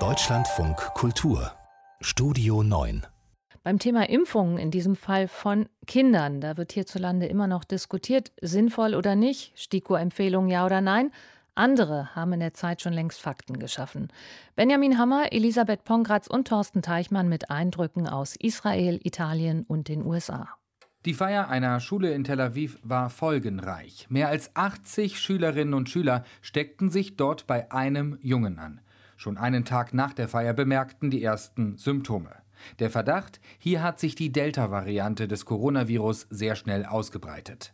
Deutschlandfunk Kultur Studio 9 beim Thema Impfungen, in diesem Fall von Kindern, da wird hierzulande immer noch diskutiert, sinnvoll oder nicht, STIKO-Empfehlung ja oder nein. Andere haben in der Zeit schon längst Fakten geschaffen. Benjamin Hammer, Elisabeth Pongratz und Thorsten Teichmann mit Eindrücken aus Israel, Italien und den USA. Die Feier einer Schule in Tel Aviv war folgenreich. Mehr als 80 Schülerinnen und Schüler steckten sich dort bei einem Jungen an. Schon einen Tag nach der Feier bemerkten die ersten Symptome. Der Verdacht, hier hat sich die Delta-Variante des Coronavirus sehr schnell ausgebreitet.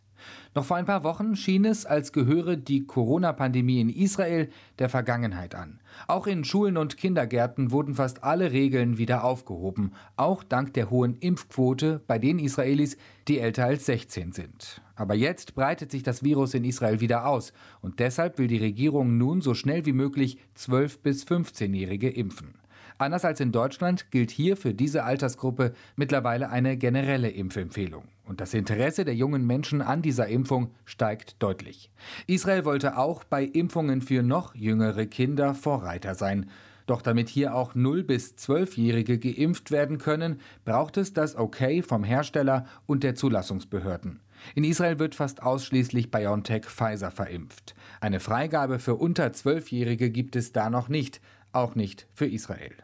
Noch vor ein paar Wochen schien es, als gehöre die Corona-Pandemie in Israel der Vergangenheit an. Auch in Schulen und Kindergärten wurden fast alle Regeln wieder aufgehoben, auch dank der hohen Impfquote bei den Israelis, die älter als 16 sind. Aber jetzt breitet sich das Virus in Israel wieder aus und deshalb will die Regierung nun so schnell wie möglich 12- bis 15-Jährige impfen. Anders als in Deutschland gilt hier für diese Altersgruppe mittlerweile eine generelle Impfempfehlung. Und das Interesse der jungen Menschen an dieser Impfung steigt deutlich. Israel wollte auch bei Impfungen für noch jüngere Kinder Vorreiter sein. Doch damit hier auch 0- bis 12-Jährige geimpft werden können, braucht es das Okay vom Hersteller und der Zulassungsbehörden. In Israel wird fast ausschließlich BioNTech Pfizer verimpft. Eine Freigabe für unter 12-Jährige gibt es da noch nicht, auch nicht für Israel.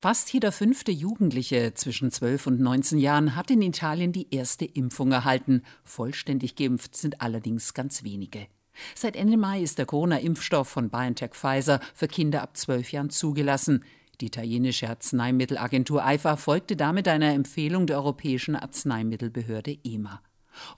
Fast jeder fünfte Jugendliche zwischen 12 und 19 Jahren hat in Italien die erste Impfung erhalten. Vollständig geimpft sind allerdings ganz wenige. Seit Ende Mai ist der Corona-Impfstoff von BioNTech Pfizer für Kinder ab 12 Jahren zugelassen. Die italienische Arzneimittelagentur AIFA folgte damit einer Empfehlung der Europäischen Arzneimittelbehörde EMA.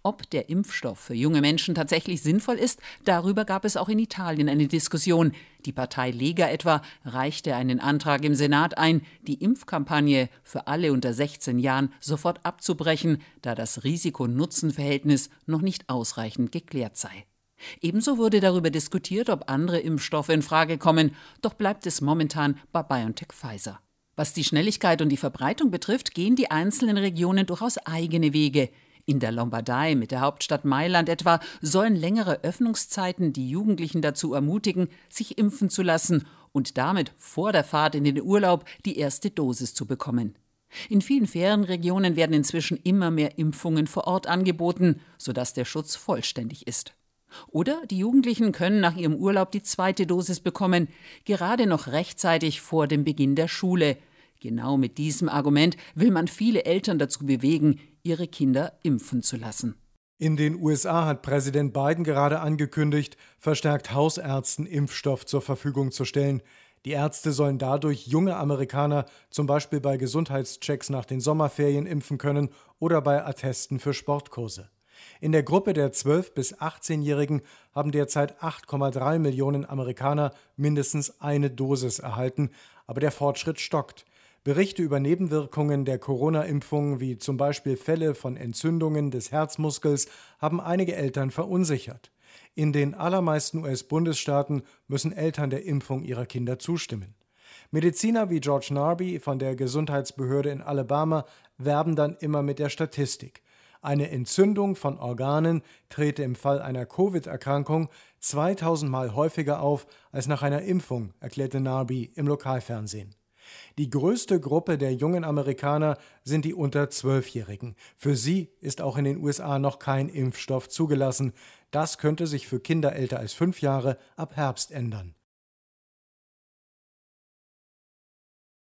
Ob der Impfstoff für junge Menschen tatsächlich sinnvoll ist, darüber gab es auch in Italien eine Diskussion. Die Partei Lega etwa reichte einen Antrag im Senat ein, die Impfkampagne für alle unter 16 Jahren sofort abzubrechen, da das Risiko-Nutzen-Verhältnis noch nicht ausreichend geklärt sei. Ebenso wurde darüber diskutiert, ob andere Impfstoffe in Frage kommen, doch bleibt es momentan bei BioNTech Pfizer. Was die Schnelligkeit und die Verbreitung betrifft, gehen die einzelnen Regionen durchaus eigene Wege. In der Lombardei mit der Hauptstadt Mailand etwa sollen längere Öffnungszeiten die Jugendlichen dazu ermutigen, sich impfen zu lassen und damit vor der Fahrt in den Urlaub die erste Dosis zu bekommen. In vielen Ferienregionen werden inzwischen immer mehr Impfungen vor Ort angeboten, sodass der Schutz vollständig ist. Oder die Jugendlichen können nach ihrem Urlaub die zweite Dosis bekommen, gerade noch rechtzeitig vor dem Beginn der Schule. Genau mit diesem Argument will man viele Eltern dazu bewegen, ihre Kinder impfen zu lassen. In den USA hat Präsident Biden gerade angekündigt, verstärkt Hausärzten Impfstoff zur Verfügung zu stellen. Die Ärzte sollen dadurch junge Amerikaner zum Beispiel bei Gesundheitschecks nach den Sommerferien impfen können oder bei Attesten für Sportkurse. In der Gruppe der 12- bis 18-Jährigen haben derzeit 8,3 Millionen Amerikaner mindestens eine Dosis erhalten, aber der Fortschritt stockt. Berichte über Nebenwirkungen der Corona-Impfung, wie zum Beispiel Fälle von Entzündungen des Herzmuskels, haben einige Eltern verunsichert. In den allermeisten US-Bundesstaaten müssen Eltern der Impfung ihrer Kinder zustimmen. Mediziner wie George Narby von der Gesundheitsbehörde in Alabama werben dann immer mit der Statistik. Eine Entzündung von Organen trete im Fall einer Covid-Erkrankung 2000 Mal häufiger auf als nach einer Impfung, erklärte Narby im Lokalfernsehen. Die größte Gruppe der jungen Amerikaner sind die unter Zwölfjährigen. Für sie ist auch in den USA noch kein Impfstoff zugelassen. Das könnte sich für Kinder älter als fünf Jahre ab Herbst ändern.